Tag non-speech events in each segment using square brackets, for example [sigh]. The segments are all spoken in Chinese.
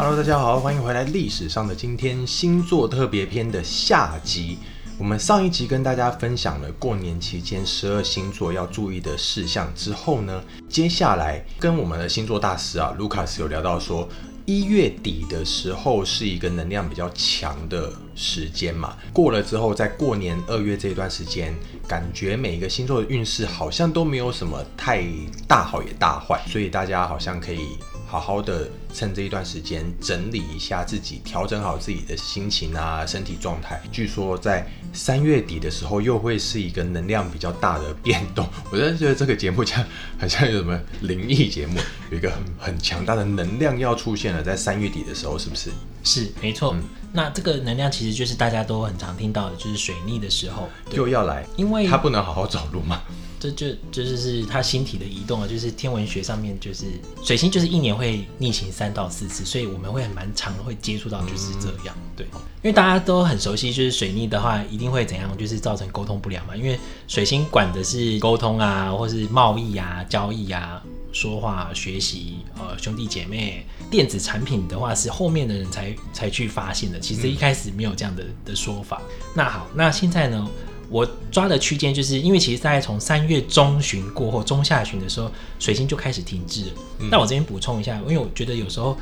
Hello，大家好，欢迎回来。历史上的今天星座特别篇的下集。我们上一集跟大家分享了过年期间十二星座要注意的事项之后呢，接下来跟我们的星座大师啊，卢卡斯有聊到说，一月底的时候是一个能量比较强的时间嘛。过了之后，在过年二月这一段时间，感觉每一个星座的运势好像都没有什么太大好也大坏，所以大家好像可以。好好的趁这一段时间整理一下自己，调整好自己的心情啊，身体状态。据说在三月底的时候，又会是一个能量比较大的变动。我真的觉得这个节目像很像有什么灵异节目，有一个很很强大的能量要出现了，在三月底的时候，是不是？是，没错。那这个能量其实就是大家都很常听到的，就是水逆的时候又要来，因为他不能好好走路嘛。这就就是是他星体的移动啊，就是天文学上面就是水星就是一年会逆行三到四次，所以我们会很蛮常会接触到就是这样，对，因为大家都很熟悉，就是水逆的话一定会怎样，就是造成沟通不良嘛，因为水星管的是沟通啊，或是贸易啊、交易啊、说话、学习，呃，兄弟姐妹，电子产品的话是后面的人才才去发现的，其实一开始没有这样的的说法。那好，那现在呢？我抓的区间，就是因为其实大概从三月中旬过后，中下旬的时候，水星就开始停滞了。那我这边补充一下，因为我觉得有时候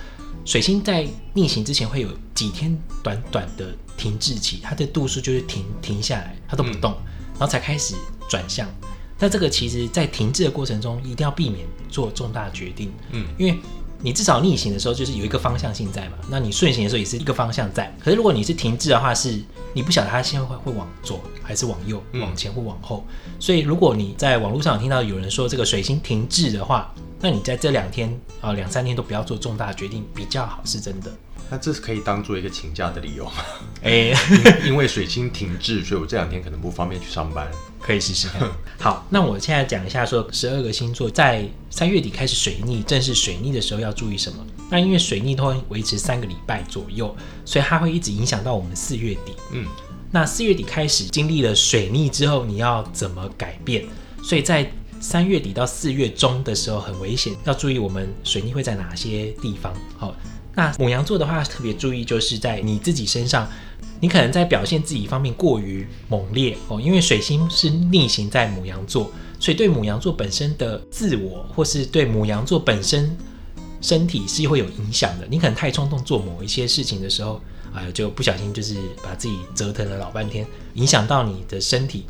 水星在逆行之前会有几天短短的停滞期，它的度数就是停停下来，它都不动，然后才开始转向。那这个其实，在停滞的过程中，一定要避免做重大决定。嗯，因为。你至少逆行的时候就是有一个方向性在嘛，那你顺行的时候也是一个方向在。可是如果你是停滞的话，是你不晓得它现在会会往左还是往右，往前或往后。所以如果你在网络上听到有人说这个水星停滞的话，那你在这两天啊两三天都不要做重大决定比较好，是真的。那这是可以当做一个请假的理由吗？哎，因为水星停滞，所以我这两天可能不方便去上班。可以试试看。好，那我现在讲一下，说十二个星座在三月底开始水逆，正是水逆的时候要注意什么？那因为水逆都会维持三个礼拜左右，所以它会一直影响到我们四月底。嗯，那四月底开始经历了水逆之后，你要怎么改变？所以在三月底到四月中的时候很危险，要注意我们水逆会在哪些地方？好，那母羊座的话特别注意，就是在你自己身上。你可能在表现自己方面过于猛烈哦，因为水星是逆行在母羊座，所以对母羊座本身的自我，或是对母羊座本身身体是会有影响的。你可能太冲动做某一些事情的时候，哎，就不小心就是把自己折腾了老半天，影响到你的身体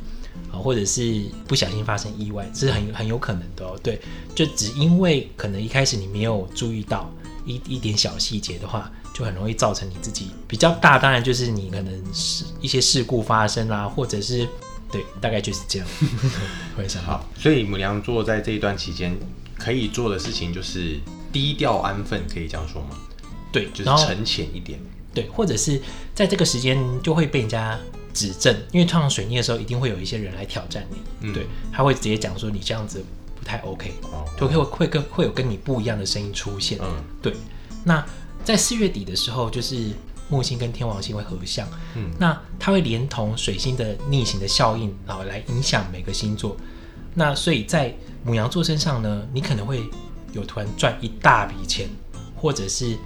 啊，或者是不小心发生意外，这是很很有可能的哦。对，就只因为可能一开始你没有注意到一一点小细节的话。就很容易造成你自己比较大，当然就是你可能是一些事故发生啦，或者是对，大概就是这样。[laughs] 会想好，所以母羊座在这一段期间可以做的事情就是低调安分，可以这样说吗？对，就是沉潜一点。对，或者是在这个时间就会被人家指正，因为创上水逆的时候，一定会有一些人来挑战你。嗯对，他会直接讲说你这样子不太 OK，就会会跟会有跟你不一样的声音出现。嗯，对，那。在四月底的时候，就是木星跟天王星会合相，嗯，那它会连同水星的逆行的效应，然后来影响每个星座。那所以在母羊座身上呢，你可能会有突然赚一大笔钱，或者是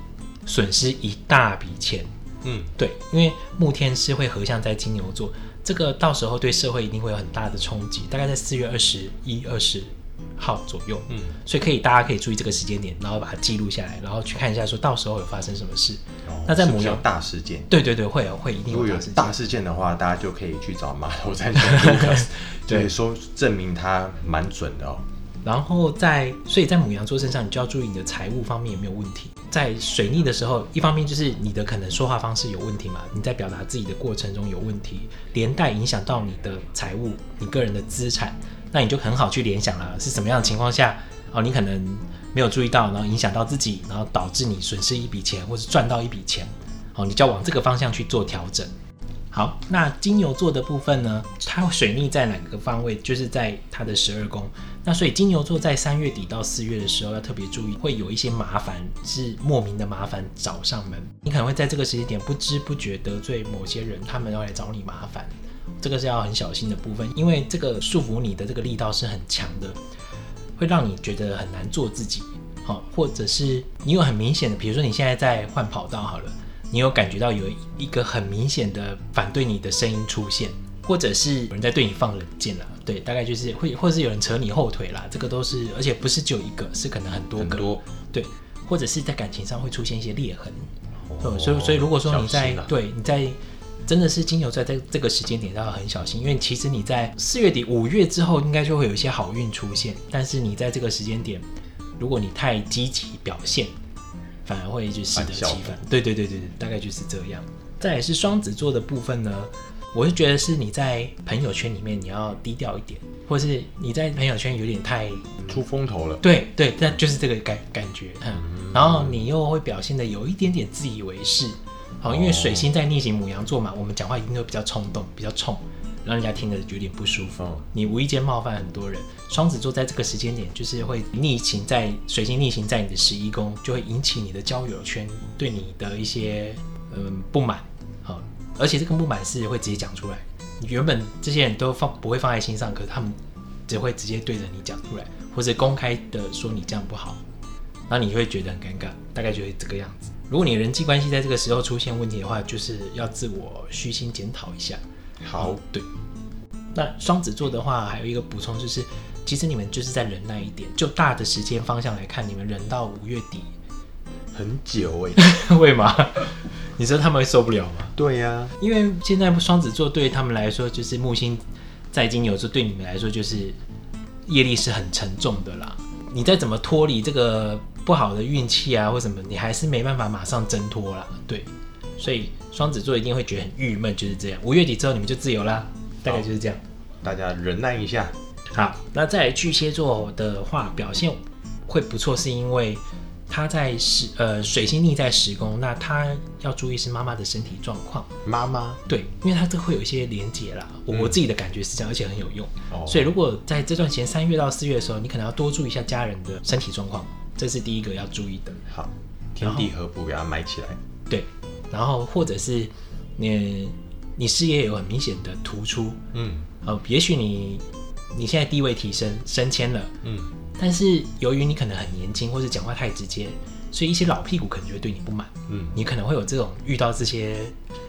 损失一大笔钱，嗯，对，因为木天是会合相在金牛座，这个到时候对社会一定会有很大的冲击。大概在四月二十一、二十。号左右，嗯，所以可以，大家可以注意这个时间点，然后把它记录下来，然后去看一下，说到时候有发生什么事。那在母羊大事件，对对对，会有会一定如果有大事件的话，大家就可以去找码头山先生，对，说证明他蛮准的哦。然后在，所以在母羊座身上，你就要注意你的财务方面有没有问题。在水逆的时候，一方面就是你的可能说话方式有问题嘛，你在表达自己的过程中有问题，连带影响到你的财务，你个人的资产。那你就很好去联想了，是什么样的情况下哦，你可能没有注意到，然后影响到自己，然后导致你损失一笔钱，或是赚到一笔钱，哦，你就要往这个方向去做调整。好，那金牛座的部分呢，它水逆在哪个方位？就是在它的十二宫。那所以金牛座在三月底到四月的时候要特别注意，会有一些麻烦，是莫名的麻烦找上门。你可能会在这个时间点不知不觉得罪某些人，他们要来找你麻烦。这个是要很小心的部分，因为这个束缚你的这个力道是很强的，会让你觉得很难做自己。好，或者是你有很明显的，比如说你现在在换跑道好了，你有感觉到有一个很明显的反对你的声音出现，或者是有人在对你放冷箭了，对，大概就是会，或者是有人扯你后腿啦，这个都是，而且不是只有一个，是可能很多个，很多对，或者是在感情上会出现一些裂痕，哦对，所以所以如果说你在、对你在真的是金牛座在这个时间点要很小心，因为其实你在四月底五月之后应该就会有一些好运出现，但是你在这个时间点，如果你太积极表现，反而会就适得其反。对对对对对，大概就是这样。再来是双子座的部分呢，我是觉得是你在朋友圈里面你要低调一点，或是你在朋友圈有点太出风头了，对对，但就是这个感感觉，嗯，然后你又会表现的有一点点自以为是，好，因为水星在逆行母羊座嘛，我们讲话一定会比较冲动，比较冲，让人家听得有点不舒服。嗯你无意间冒犯很多人，双子座在这个时间点就是会逆行在水星逆行在你的十一宫，就会引起你的交友圈对你的一些嗯不满，好，而且这个不满是会直接讲出来，你原本这些人都放不会放在心上，可是他们只会直接对着你讲出来，或者公开的说你这样不好，然后你会觉得很尴尬，大概就会这个样子。如果你人际关系在这个时候出现问题的话，就是要自我虚心检讨一下。好，对。那双子座的话，还有一个补充就是，其实你们就是在忍耐一点。就大的时间方向来看，你们忍到五月底，很久哎、[laughs] 为嘛？[laughs] 你说他们会受不了吗？对呀、因为现在双子座对他们来说，就是木星在金牛座，对你们来说就是业力是很沉重的啦。你再怎么脱离这个不好的运气啊，或什么，你还是没办法马上挣脱啦。对，所以双子座一定会觉得很郁闷，就是这样。五月底之后你们就自由啦，大概就是这样。大家忍耐一下。好，那在巨蟹座的话，表现会不错，是因为他在时呃水星逆在时宫，那他要注意是妈妈的身体状况。妈妈对，因为他这会有一些连结啦，我、我自己的感觉是这样，而且很有用。哦所以如果在这段时间三月到四月的时候，你可能要多注意一下家人的身体状况，这是第一个要注意的。好，天地合补给它埋起来。对，然后或者是你你事业有很明显的突出，嗯哦，也许你你现在地位提升升迁了，嗯，但是由于你可能很年轻，或者讲话太直接，所以一些老屁股可能就会对你不满。嗯，你可能会有这种遇到这些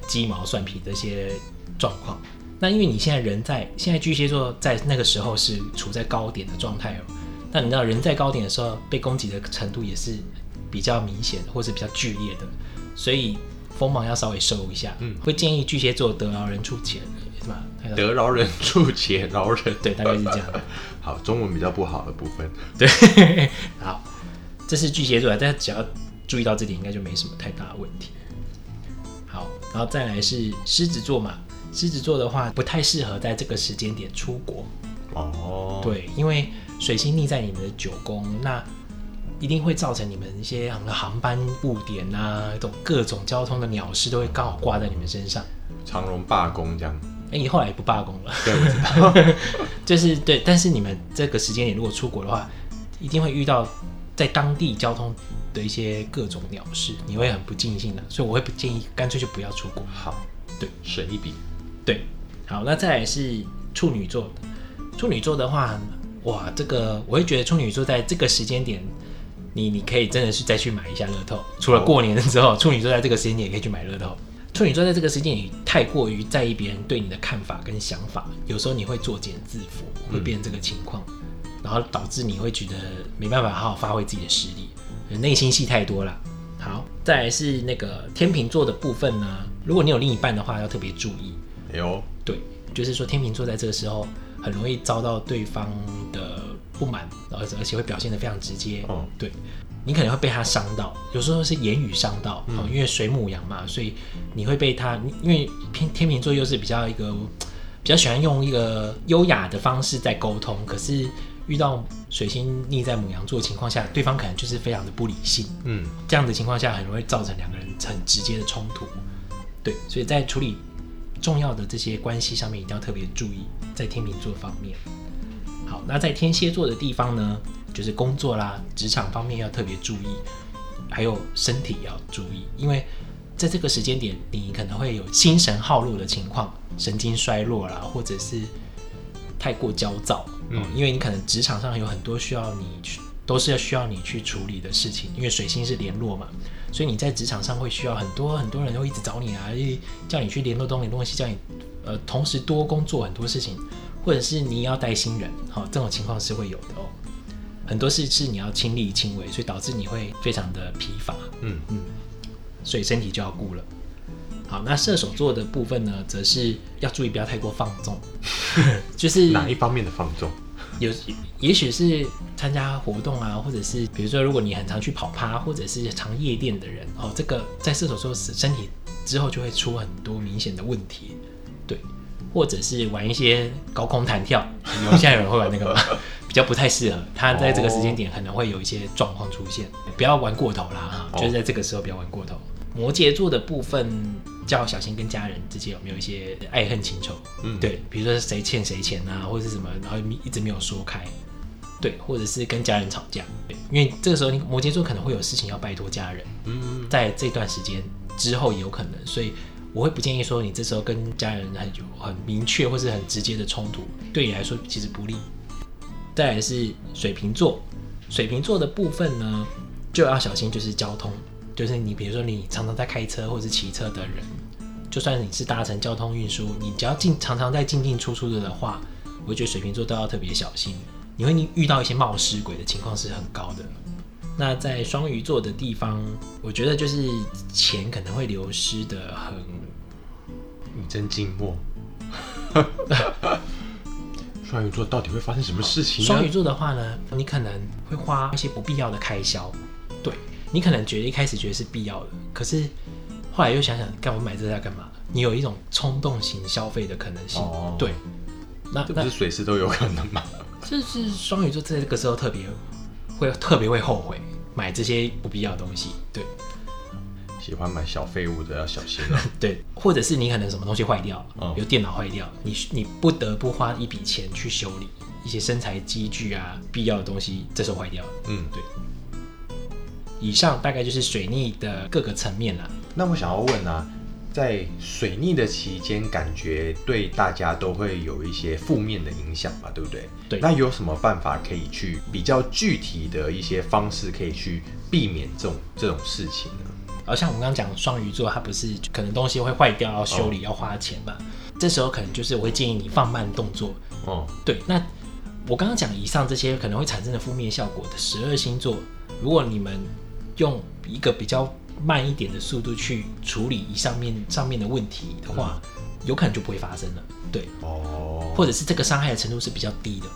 鸡毛蒜皮的一些状况。那因为你现在人在现在巨蟹座在那个时候是处在高点的状态哦，那你知道人在高点的时候被攻击的程度也是比较明显的，或是比较剧烈的，所以锋芒要稍微收一下。嗯会建议巨蟹座得饶人处且是吧？得饶人处且饶人。[laughs] 对，大概是这样。[laughs] 好，中文比较不好的部分。[laughs] 对，好，这是巨蟹座，大家只要注意到这点，应该就没什么太大的问题。好，然后再来是狮子座嘛，狮子座的话不太适合在这个时间点出国，哦，，对，因为水星逆在你们的九宫，那一定会造成你们一些航航班误点啊，这种各种交通的鸟事都会刚好挂在你们身上。长荣罢工这样。哎，你后来也不罢工了。对，我知道。[laughs] 就是对，但是你们这个时间点如果出国的话，一定会遇到在当地交通的一些各种鸟事，你会很不尽兴的，所以我会不建议，干脆就不要出国。好，对，省一笔。对，好，那再来是处女座的，处女座的话，哇，这个我会觉得处女座在这个时间点，你你可以真的是再去买一下乐透，除了过年的时候，处女座在这个时间点也可以去买乐透。处女座在这个时间点太过于在意别人对你的看法跟想法，有时候你会作茧自缚，会变成这个情况，然后导致你会觉得没办法好好发挥自己的实力，内心戏太多了。好，再来是那个天秤座的部分呢，如果你有另一半的话，要特别注意。哎呦，对，就是说天秤座在这个时候很容易遭到对方的不满，而而且会表现得非常直接。哦对，你可能会被他伤到，有时候是言语伤到，哦，因为水母羊嘛，所以你会被他，因为天天秤座又是比较一个比较喜欢用一个优雅的方式在沟通，可是遇到水星逆在母羊座的情况下，对方可能就是非常的不理性，嗯，这样的情况下很容易造成两个人很直接的冲突。对，所以在处理重要的这些关系上面，一定要特别注意，在天秤座方面。好，那在天蝎座的地方呢，就是工作啦、职场方面要特别注意，还有身体要注意，因为在这个时间点，你可能会有心神耗弱的情况，神经衰弱啦，或者是太过焦躁，嗯，因为你可能职场上有很多需要你去都是要需要你去处理的事情，因为水星是联络嘛，所以你在职场上会需要很多很多人会一直找你啊，叫你去联络东联络西，叫你呃同时多工作很多事情，或者是你要带新人，好，这种情况是会有的哦。很多事是你要亲力亲为，所以导致你会非常的疲乏，嗯嗯，所以身体就要顾了。好，那射手座的部分呢，则是要注意不要太过放纵，[laughs] 就是哪一方面的放纵？有，也许是参加活动啊，或者是比如说，如果你很常去跑趴，或者是常夜店的人哦，这个在射手座身体之后就会出很多明显的问题，对，或者是玩一些高空弹跳，有 [laughs] 现在有人会玩那个吗？[laughs] 比较不太适合，他在这个时间点可能会有一些状况出现，不要玩过头啦哈，就是在这个时候不要玩过头。摩羯座的部分，叫小心跟家人之间有没有一些爱恨情仇？嗯，对，比如说谁欠谁钱啊，或者是什么，然后一直没有说开，对，或者是跟家人吵架，对，因为这个时候你摩羯座可能会有事情要拜托家人，嗯，在这段时间之后也有可能，所以我会不建议说你这时候跟家人很有很明确或是很直接的冲突，对你来说其实不利。再来是水瓶座，水瓶座的部分呢，就要小心，就是交通。就是你，比如说你常常在开车或是骑车的人，就算你是搭乘交通运输，你只要进常常在进进出出的的话，我觉得水瓶座都要特别小心，你会遇到一些冒失鬼的情况是很高的。那在双鱼座的地方，我觉得就是钱可能会流失的很，你真静默。双鱼座到底会发生什么事情？双鱼座的话呢，你可能会花一些不必要的开销，对。你可能觉得一开始觉得是必要的，可是后来又想想，干我买这要干嘛？你有一种冲动型消费的可能性，对。那这不是随时都有可能吗？[laughs] 就是双鱼座在这个时候特别会特别会后悔买这些不必要的东西，对。喜欢买小废物的要小心了，[laughs] 对。或者是你可能什么东西坏掉，有电脑坏掉，你你不得不花一笔钱去修理一些身材机具啊，必要的东西，这时候坏掉了，嗯，对。以上大概就是水逆的各个层面了。那我想要问啊，在水逆的期间，感觉对大家都会有一些负面的影响吧，对不对？对。那有什么办法可以去比较具体的一些方式，可以去避免这种这种事情呢？而像我们刚刚讲双鱼座，它不是可能东西会坏掉要修理要花钱嘛？这时候可能就是我会建议你放慢动作。哦。对。那我刚刚讲以上这些可能会产生的负面效果的十二星座，如果你们用一个比较慢一点的速度去处理上面上面的问题的话，有可能就不会发生了。对，哦，或者是这个伤害的程度是比较低的。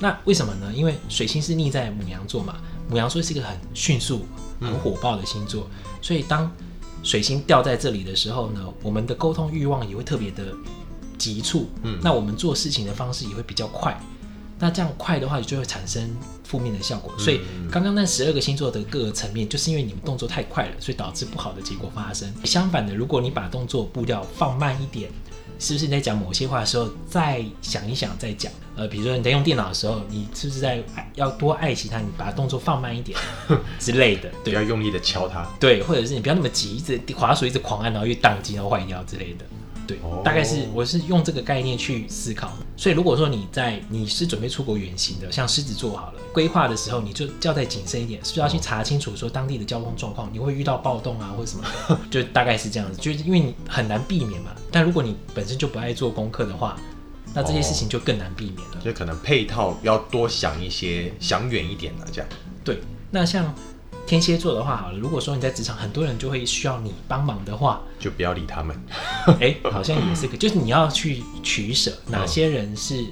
那为什么呢？因为水星是逆在母羊座嘛，母羊座是一个很迅速、很火爆的星座，所以当水星掉在这里的时候呢，我们的沟通欲望也会特别的急促。嗯，那我们做事情的方式也会比较快。那这样快的话，就会产生负面的效果。所以刚刚那十二个星座的各个层面，就是因为你们动作太快了，所以导致不好的结果发生。相反的，如果你把动作步调放慢一点，是不是你在讲某些话的时候再想一想再讲？呃，比如说你在用电脑的时候，你是不是在要多爱惜它？你把动作放慢一点 [laughs] 之类的，对要用力的敲它。对，或者是你不要那么急，一直滑鼠一直狂按，然后又宕机，然后坏掉之类的。对，大概是我是用这个概念去思考，所以如果说你在你是准备出国远行的，像狮子座好了，规划的时候你就要再谨慎一点，是不是要去查清楚说当地的交通状况，你会遇到暴动啊或者什么，[laughs] 就大概是这样子，就是因为你很难避免嘛。但如果你本身就不爱做功课的话，那这些事情就更难避免了。就可能配套要多想一些，想远一点了这样。对，那像。天蝎座的话，好了，如果说你在职场，很多人就会需要你帮忙的话，就不要理他们。[laughs] 哎，好像也是个，就是你要去取舍，哪些人是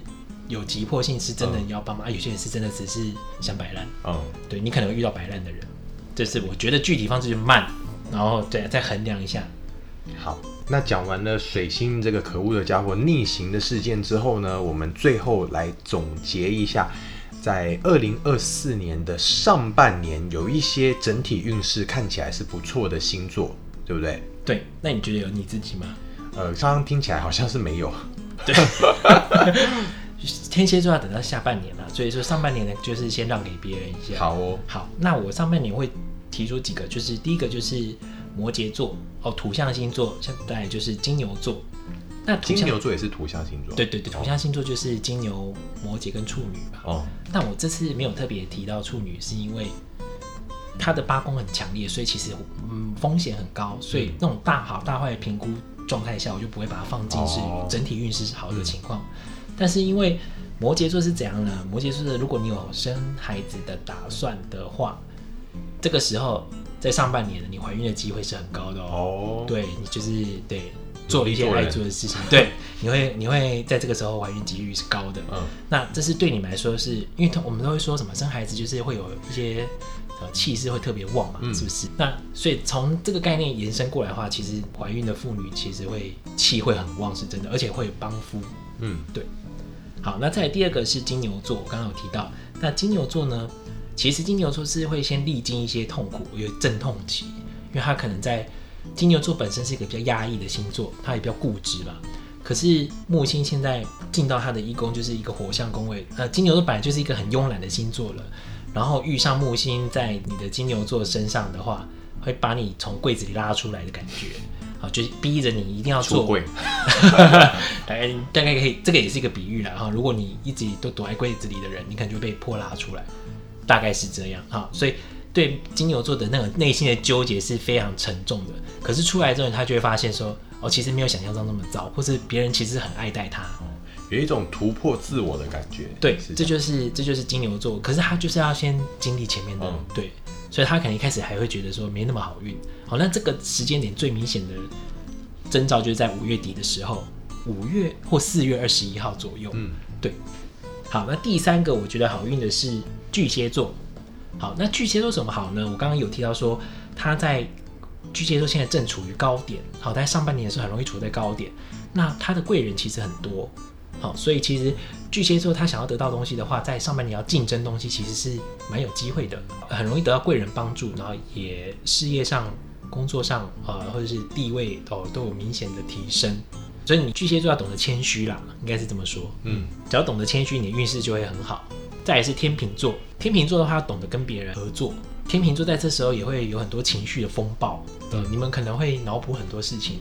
有急迫性，是真的要帮忙啊？有些人是真的只是想摆烂。哦，对你可能会遇到摆烂的人，这是我觉得具体方式就慢，然后对再衡量一下。好，那讲完了水星这个可恶的家伙逆行的事件之后呢，我们最后来总结一下。在二零二四年的上半年，有一些整体运势看起来是不错的星座，对不对？对，那你觉得有你自己吗？呃，刚刚听起来好像是没有。对，天蝎座要等到下半年了，所以说上半年呢，就是先让给别人一下。好哦，好，那我上半年会提出几个，就是第一个就是摩羯座哦，土象星座，现在就是金牛座。那土象金牛座也是土象星座。对对对，土象星座就是金牛、摩羯跟处女吧。哦，但我这次没有特别提到处女，是因为它的八宫很强烈，所以其实嗯风险很高，所以那种大好大坏的评估状态下，我就不会把它放进是哦整体运势是好的情况。但是因为摩羯座是怎样呢？摩羯座的，如果你有生孩子的打算的话，这个时候在上半年你怀孕的机会是很高的哦。哦，对你就是对做了一些爱做的事情，对，你会你会在这个时候怀孕几率是高的。嗯，那这是对你们来说是，因为我们都会说什么生孩子就是会有一些呃气势会特别旺嘛，嗯是不是？那所以从这个概念延伸过来的话，其实怀孕的妇女其实会气会很旺，是真的，而且会帮夫。嗯，对好，那再来第二个是金牛座，我刚刚有提到，那金牛座呢，其实金牛座是会先历经一些痛苦，有阵痛期，因为他可能在金牛座本身是一个比较压抑的星座，他也比较固执嘛。可是木星现在进到他的一宫，就是一个火象宫位，呃，金牛座本来就是一个很慵懒的星座了，然后遇上木星在你的金牛座身上的话，会把你从柜子里拉出来的感觉，好，就是逼着你一定要做出柜。[laughs] 大概大概可以，这个也是一个比喻啦哈。如果你一直都躲在柜子里的人，你可能就被迫拉出来，大概是这样哈。所以对金牛座的那个内心的纠结是非常沉重的。可是出来之后，他就会发现说，哦，其实没有想象中那么糟，或是别人其实很爱戴他。有一种突破自我的感觉。对，这就是这就是金牛座。可是他就是要先经历前面的，嗯对，所以他可能一开始还会觉得说没那么好运。好，那这个时间点最明显的征兆就是在五月底的时候，五月或四月二十一号左右。嗯，对。好，那第三个我觉得好运的是巨蟹座。好，那巨蟹座什么好呢？我刚刚有提到说他在巨蟹座现在正处于高点，好，在上半年的时候很容易处在高点。那他的贵人其实很多，好，所以其实巨蟹座他想要得到东西的话，在上半年要竞争东西，其实是蛮有机会的，很容易得到贵人帮助，然后也事业上、工作上呃或者是地位哦都有明显的提升。所以你巨蟹座要懂得谦虚啦，应该是这么说。嗯，只要懂得谦虚，你的运势就会很好。再也是天秤座，天秤座的话要懂得跟别人合作。天秤座在这时候也会有很多情绪的风暴，呃，你们可能会脑补很多事情，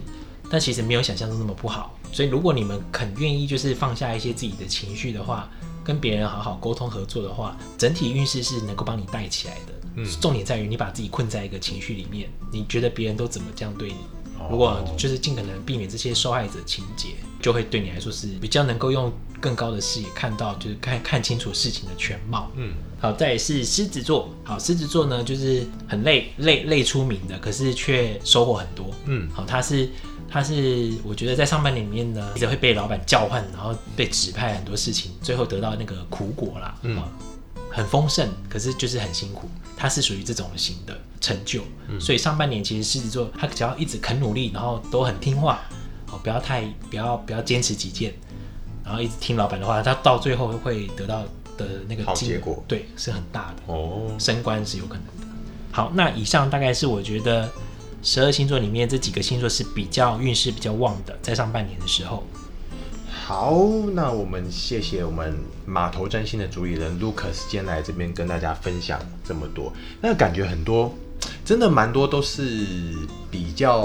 但其实没有想象中那么不好。所以如果你们肯愿意就是放下一些自己的情绪的话，跟别人好好沟通合作的话，整体运势是能够帮你带起来的。嗯重点在于你把自己困在一个情绪里面，你觉得别人都怎么这样对你？哦如果就是尽可能避免这些受害者情节，就会对你来说是比较能够用更高的视野看到，就是看看清楚事情的全貌。嗯，好，再是狮子座。好，狮子座呢就是很累累累出名的，可是却收获很多。嗯，好，他是他是我觉得在上半年里面呢，一直会被老板叫唤，然后被指派很多事情，最后得到那个苦果啦。嗯啊很丰盛，可是就是很辛苦。他是属于这种型的成就，所以上半年其实狮子座他只要一直肯努力，然后都很听话，哦，不要太不要不要坚持己见，然后一直听老板的话，他到最后会得到的那个结果对，是很大的。哦，升官是有可能的。好，那以上大概是我觉得十二星座里面这几个星座是比较运势比较旺的，在上半年的时候。好，那我们谢谢我们码头占星的主理人 Lucas 今天来这边跟大家分享这么多。那感觉很多，真的蛮多都是比较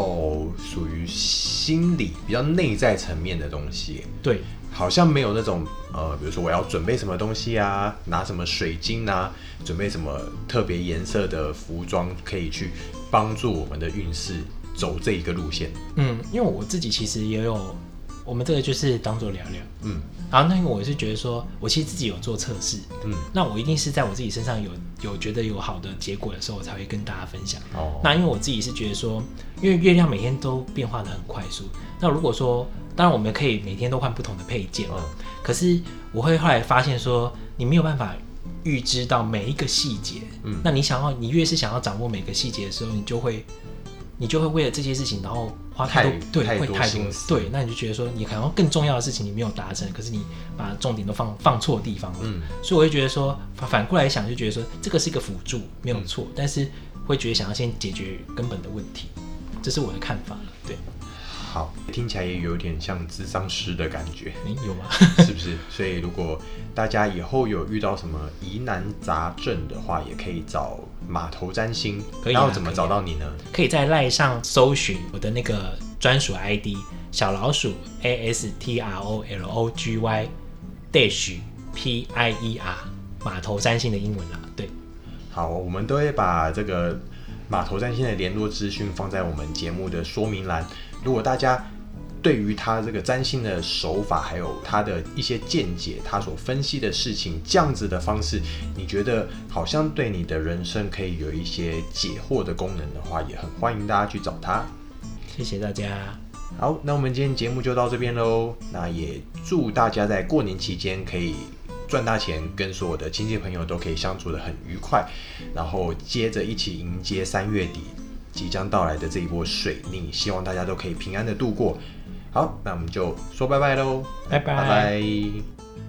属于心理、比较内在层面的东西，对，好像没有那种呃，比如说我要准备什么东西啊，拿什么水晶啊，准备什么特别颜色的服装，可以去帮助我们的运势走这一个路线。嗯，因为我自己其实也有，我们这个就是当做聊聊。嗯。然后那个我是觉得说，我其实自己有做测试，嗯，那我一定是在我自己身上有有觉得有好的结果的时候，我才会跟大家分享。哦，那因为我自己是觉得说，因为月亮每天都变化的很快速，那如果说，当然我们可以每天都换不同的配件嘛，嗯。可是我会后来发现说，你没有办法预知到每一个细节，嗯。那你想要，你越是想要掌握每个细节的时候，你就会，你就会为了这些事情，然后花太多太对，太会太多对，那你就觉得说，你可能更重要的事情你没有达成，可是你把重点都放放错地方了，嗯。所以我会觉得说，反反过来想，就觉得说这个是一个辅助，没嗯。有错，但是会觉得想要先解决根本的问题，这是我的看法了。对，好，听起来也有点像智商师的感觉，你有吗？[laughs] 是不是？所以如果大家以后有遇到什么疑难杂症的话，也可以找码头占星。可以啊然后怎么找到你呢？可以在赖上搜寻我的那个专属 ID 小老鼠 A S T R O L O G Y dash P I E R 码头占星的英文啦，对。好，我们都会把这个码头占星的联络资讯放在我们节目的说明栏。如果大家对于他这个占星的手法，还有他的一些见解，他所分析的事情，这样子的方式，你觉得好像对你的人生可以有一些解惑的功能的话，也很欢迎大家去找他。谢谢大家。好，那我们今天节目就到这边喽。那也祝大家在过年期间可以赚大钱，跟所有的亲戚朋友都可以相处的很愉快，然后接着一起迎接三月底即将到来的这一波水逆，希望大家都可以平安的度过。好，那我们就说拜拜喽，拜拜拜拜。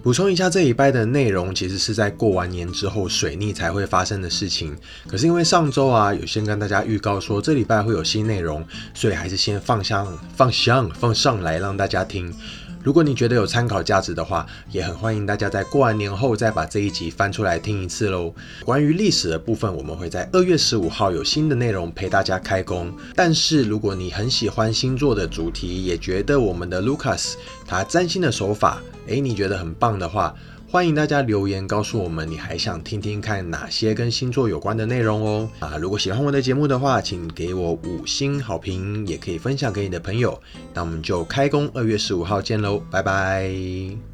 补充一下，这一拜的内容其实是在过完年之后水逆才会发生的事情。可是因为上周啊，有先跟大家预告说这礼拜会有新内容，所以还是先放上放上放上来让大家听。如果你觉得有参考价值的话，也很欢迎大家在过完年后再把这一集翻出来听一次喽。关于历史的部分，我们会在二月十五号有新的内容陪大家开工。但是如果你很喜欢星座的主题，也觉得我们的 Lucas 他占星的手法，诶，你觉得很棒的话，欢迎大家留言告诉我们，你还想听听看哪些跟星座有关的内容哦。啊，如果喜欢我的节目的话，请给我五星好评，也可以分享给你的朋友。那我们就开工二月十五号见喽，拜拜。